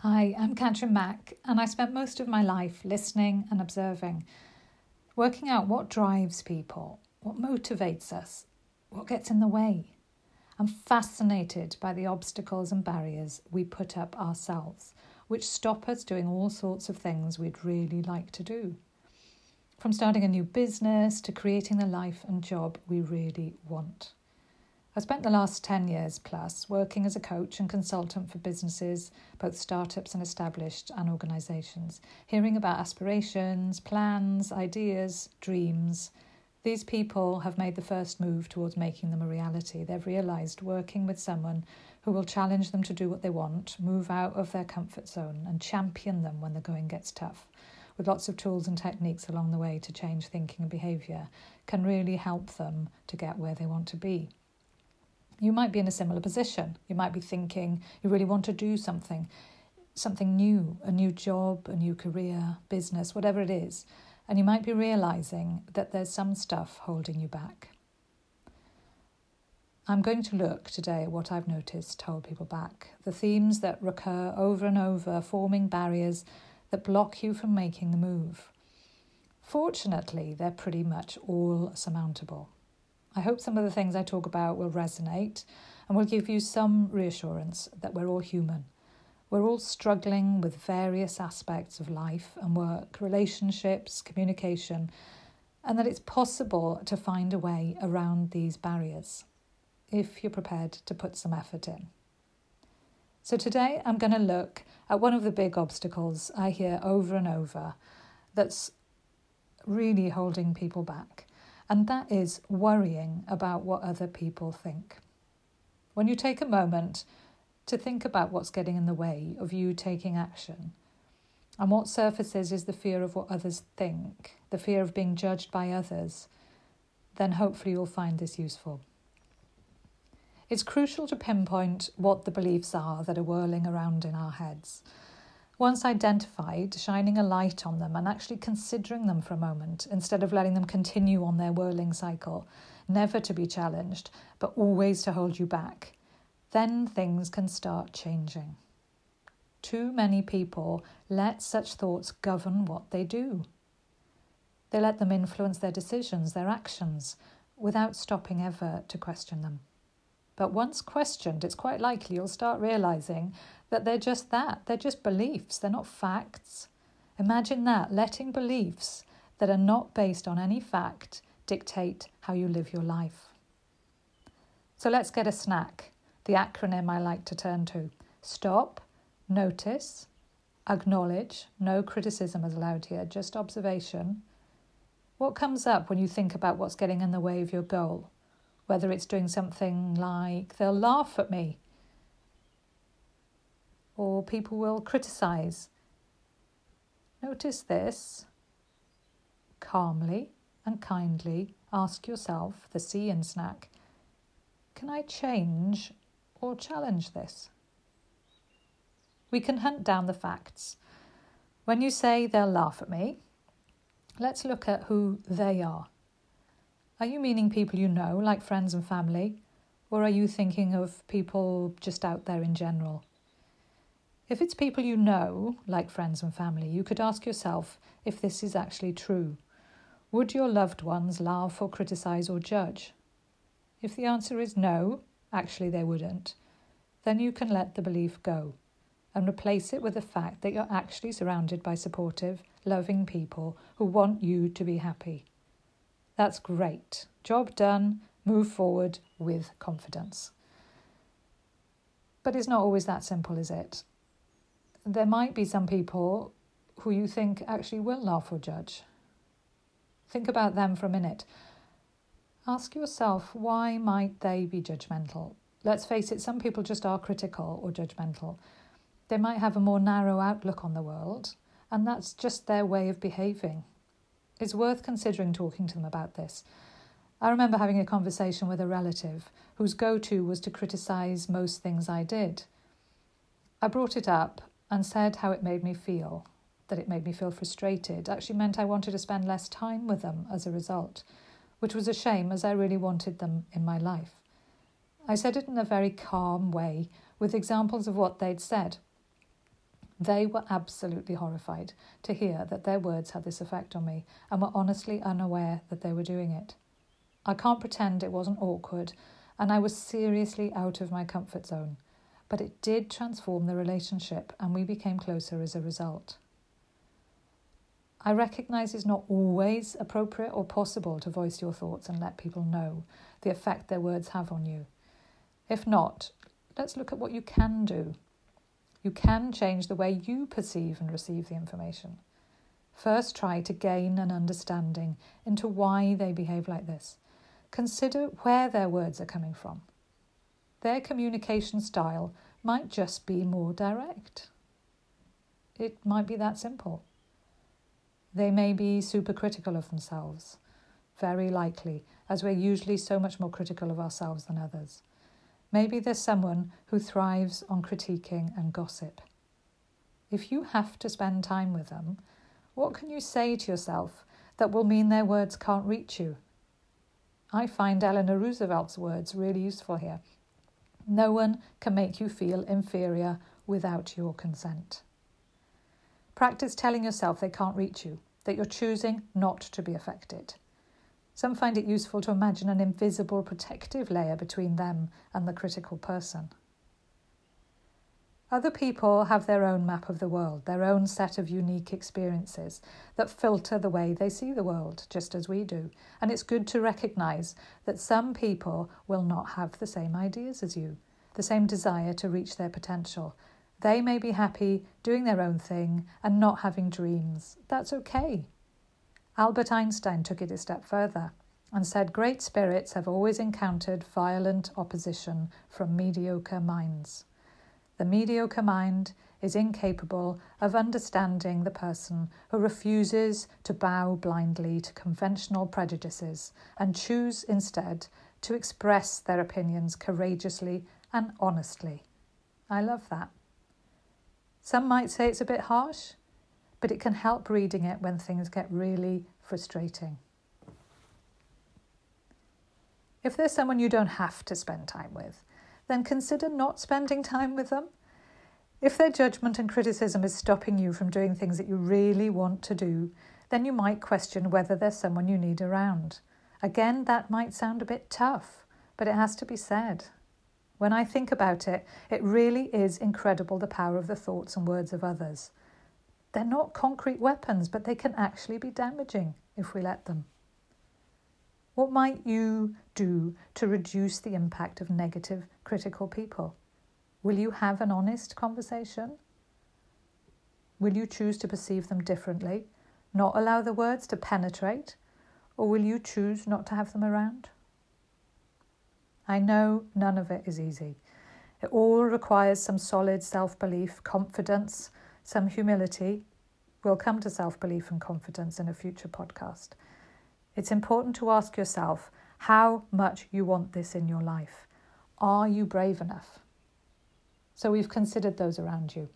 Hi, I'm Katrin Mack, and I spent most of my life listening and observing, working out what drives people, what motivates us, what gets in the way. I'm fascinated by the obstacles and barriers we put up ourselves, which stop us doing all sorts of things we'd really like to do. From starting a new business to creating the life and job we really want. I spent the last 10 years plus working as a coach and consultant for businesses, both startups and established and organisations, hearing about aspirations, plans, ideas, dreams. These people have made the first move towards making them a reality. They've realised working with someone who will challenge them to do what they want, move out of their comfort zone, and champion them when the going gets tough, with lots of tools and techniques along the way to change thinking and behaviour, can really help them to get where they want to be you might be in a similar position. You might be thinking you really want to do something, something new, a new job, a new career, business, whatever it is. And you might be realizing that there's some stuff holding you back. I'm going to look today at what I've noticed hold people back, the themes that recur over and over, forming barriers that block you from making the move. Fortunately, they're pretty much all surmountable. I hope some of the things I talk about will resonate and will give you some reassurance that we're all human. We're all struggling with various aspects of life and work, relationships, communication, and that it's possible to find a way around these barriers if you're prepared to put some effort in. So, today I'm going to look at one of the big obstacles I hear over and over that's really holding people back and that is worrying about what other people think. When you take a moment to think about what's getting in the way of you taking action, and what surfaces is the fear of what others think, the fear of being judged by others, then hopefully you'll find this useful. It's crucial to pinpoint what the beliefs are that are whirling around in our heads once identified, shining a light on them and actually considering them for a moment instead of letting them continue on their whirling cycle, never to be challenged, but always to hold you back, then things can start changing. Too many people let such thoughts govern what they do. They let them influence their decisions, their actions, without stopping ever to question them. But once questioned, it's quite likely you'll start realizing that they're just that. They're just beliefs, they're not facts. Imagine that, letting beliefs that are not based on any fact dictate how you live your life. So let's get a snack, the acronym I like to turn to. Stop, notice, acknowledge, no criticism is allowed here, just observation. What comes up when you think about what's getting in the way of your goal? Whether it's doing something like, they'll laugh at me, or people will criticize. Notice this. Calmly and kindly ask yourself, the C and snack, can I change or challenge this? We can hunt down the facts. When you say they'll laugh at me, let's look at who they are. Are you meaning people you know, like friends and family, or are you thinking of people just out there in general? If it's people you know, like friends and family, you could ask yourself if this is actually true. Would your loved ones laugh or criticize or judge? If the answer is no, actually they wouldn't, then you can let the belief go and replace it with the fact that you're actually surrounded by supportive, loving people who want you to be happy. That's great. Job done. Move forward with confidence. But it's not always that simple, is it? there might be some people who you think actually will laugh or judge. Think about them for a minute. Ask yourself why might they be judgmental? Let's face it, some people just are critical or judgmental. They might have a more narrow outlook on the world, and that's just their way of behaving. It's worth considering talking to them about this. I remember having a conversation with a relative whose go to was to criticize most things I did. I brought it up and said how it made me feel, that it made me feel frustrated, actually meant I wanted to spend less time with them as a result, which was a shame as I really wanted them in my life. I said it in a very calm way, with examples of what they'd said. They were absolutely horrified to hear that their words had this effect on me and were honestly unaware that they were doing it. I can't pretend it wasn't awkward and I was seriously out of my comfort zone, but it did transform the relationship and we became closer as a result. I recognise it's not always appropriate or possible to voice your thoughts and let people know the effect their words have on you. If not, let's look at what you can do you can change the way you perceive and receive the information. First, try to gain an understanding into why they behave like this. Consider where their words are coming from. Their communication style might just be more direct. It might be that simple. They may be super critical of themselves, very likely, as we're usually so much more critical of ourselves than others. Maybe there's someone who thrives on critiquing and gossip. If you have to spend time with them, what can you say to yourself that will mean their words can't reach you? I find Eleanor Roosevelt's words really useful here. No one can make you feel inferior without your consent. Practice telling yourself they can't reach you, that you're choosing not to be affected. Some find it useful to imagine an invisible protective layer between them and the critical person. Other people have their own map of the world, their own set of unique experiences that filter the way they see the world, just as we do. And it's good to recognise that some people will not have the same ideas as you, the same desire to reach their potential. They may be happy doing their own thing and not having dreams. That's okay. Albert Einstein took it a step further and said great spirits have always encountered violent opposition from mediocre minds. The mediocre mind is incapable of understanding the person who refuses to bow blindly to conventional prejudices and choose instead to express their opinions courageously and honestly. I love that. Some might say it's a bit harsh, but it can help reading it when things get really frustrating. If there's someone you don't have to spend time with, then consider not spending time with them. If their judgment and criticism is stopping you from doing things that you really want to do, then you might question whether there's someone you need around. Again, that might sound a bit tough, but it has to be said. When I think about it, it really is incredible the power of the thoughts and words of others. They're not concrete weapons, but they can actually be damaging if we let them. What might you do to reduce the impact of negative, critical people? Will you have an honest conversation? Will you choose to perceive them differently, not allow the words to penetrate, or will you choose not to have them around? I know none of it is easy. It all requires some solid self belief, confidence, some humility. We'll come to self belief and confidence in a future podcast. It's important to ask yourself how much you want this in your life. Are you brave enough? So we've considered those around you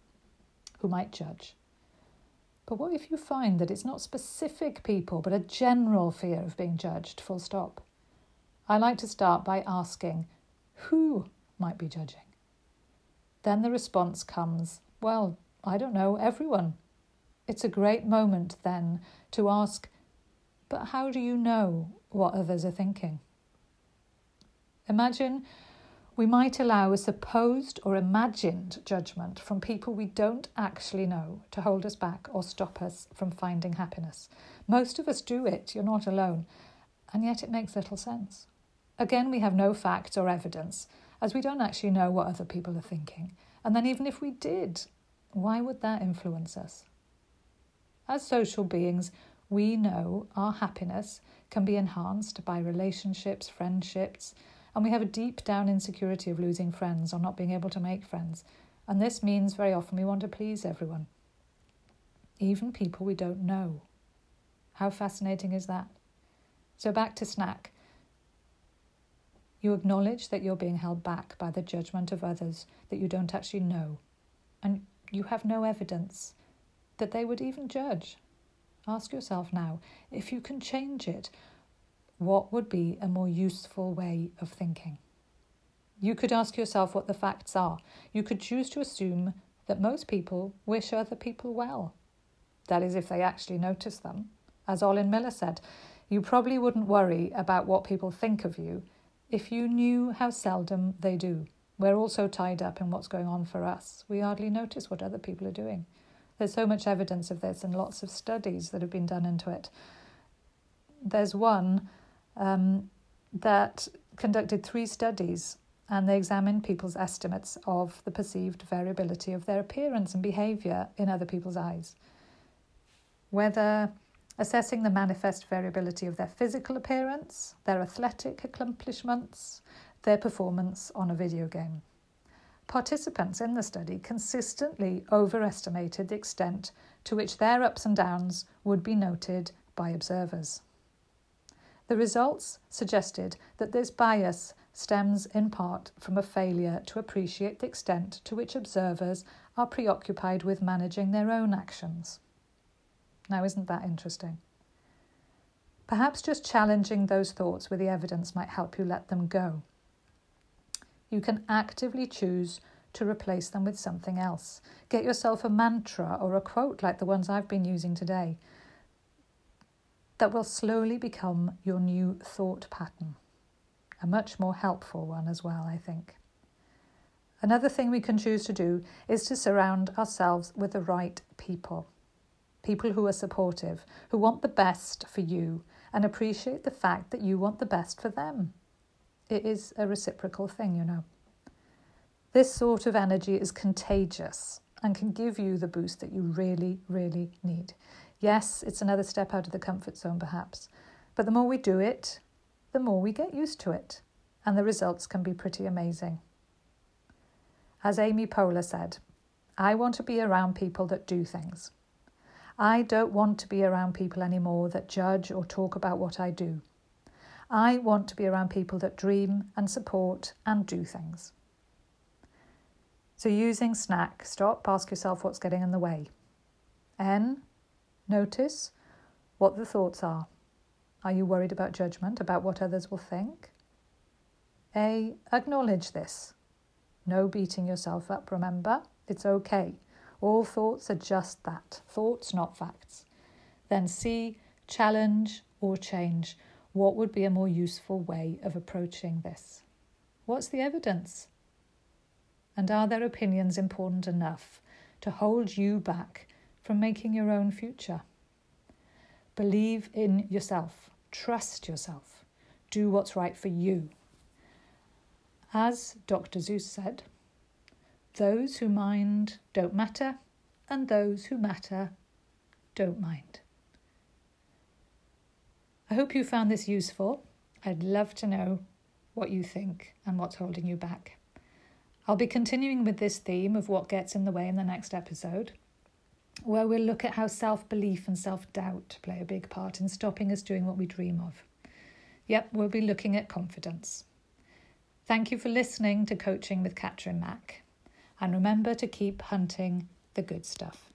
who might judge. But what if you find that it's not specific people, but a general fear of being judged, full stop? I like to start by asking who might be judging. Then the response comes, well, I don't know, everyone. It's a great moment then to ask, but how do you know what others are thinking? Imagine we might allow a supposed or imagined judgment from people we don't actually know to hold us back or stop us from finding happiness. Most of us do it, you're not alone, and yet it makes little sense. Again, we have no facts or evidence, as we don't actually know what other people are thinking. And then, even if we did, why would that influence us? As social beings, we know our happiness can be enhanced by relationships, friendships, and we have a deep down insecurity of losing friends or not being able to make friends. And this means very often we want to please everyone, even people we don't know. How fascinating is that? So, back to snack. You acknowledge that you're being held back by the judgment of others that you don't actually know, and you have no evidence that they would even judge. Ask yourself now if you can change it, what would be a more useful way of thinking? You could ask yourself what the facts are. You could choose to assume that most people wish other people well. That is, if they actually notice them. As Olin Miller said, you probably wouldn't worry about what people think of you if you knew how seldom they do. We're all so tied up in what's going on for us, we hardly notice what other people are doing. There's so much evidence of this and lots of studies that have been done into it. There's one um, that conducted three studies and they examined people's estimates of the perceived variability of their appearance and behaviour in other people's eyes. Whether assessing the manifest variability of their physical appearance, their athletic accomplishments, their performance on a video game. Participants in the study consistently overestimated the extent to which their ups and downs would be noted by observers. The results suggested that this bias stems in part from a failure to appreciate the extent to which observers are preoccupied with managing their own actions. Now, isn't that interesting? Perhaps just challenging those thoughts with the evidence might help you let them go. You can actively choose to replace them with something else. Get yourself a mantra or a quote like the ones I've been using today that will slowly become your new thought pattern. A much more helpful one as well, I think. Another thing we can choose to do is to surround ourselves with the right people people who are supportive, who want the best for you and appreciate the fact that you want the best for them. It is a reciprocal thing, you know. This sort of energy is contagious and can give you the boost that you really, really need. Yes, it's another step out of the comfort zone, perhaps, but the more we do it, the more we get used to it, and the results can be pretty amazing. As Amy Poehler said, I want to be around people that do things. I don't want to be around people anymore that judge or talk about what I do. I want to be around people that dream and support and do things. So, using snack, stop, ask yourself what's getting in the way. N, notice what the thoughts are. Are you worried about judgment, about what others will think? A, acknowledge this. No beating yourself up, remember? It's okay. All thoughts are just that thoughts, not facts. Then C, challenge or change. What would be a more useful way of approaching this? What's the evidence? And are their opinions important enough to hold you back from making your own future? Believe in yourself, trust yourself, do what's right for you. As Dr. Seuss said, those who mind don't matter, and those who matter don't mind. I hope you found this useful. I'd love to know what you think and what's holding you back. I'll be continuing with this theme of what gets in the way in the next episode, where we'll look at how self belief and self doubt play a big part in stopping us doing what we dream of. Yep, we'll be looking at confidence. Thank you for listening to Coaching with Catherine Mack. And remember to keep hunting the good stuff.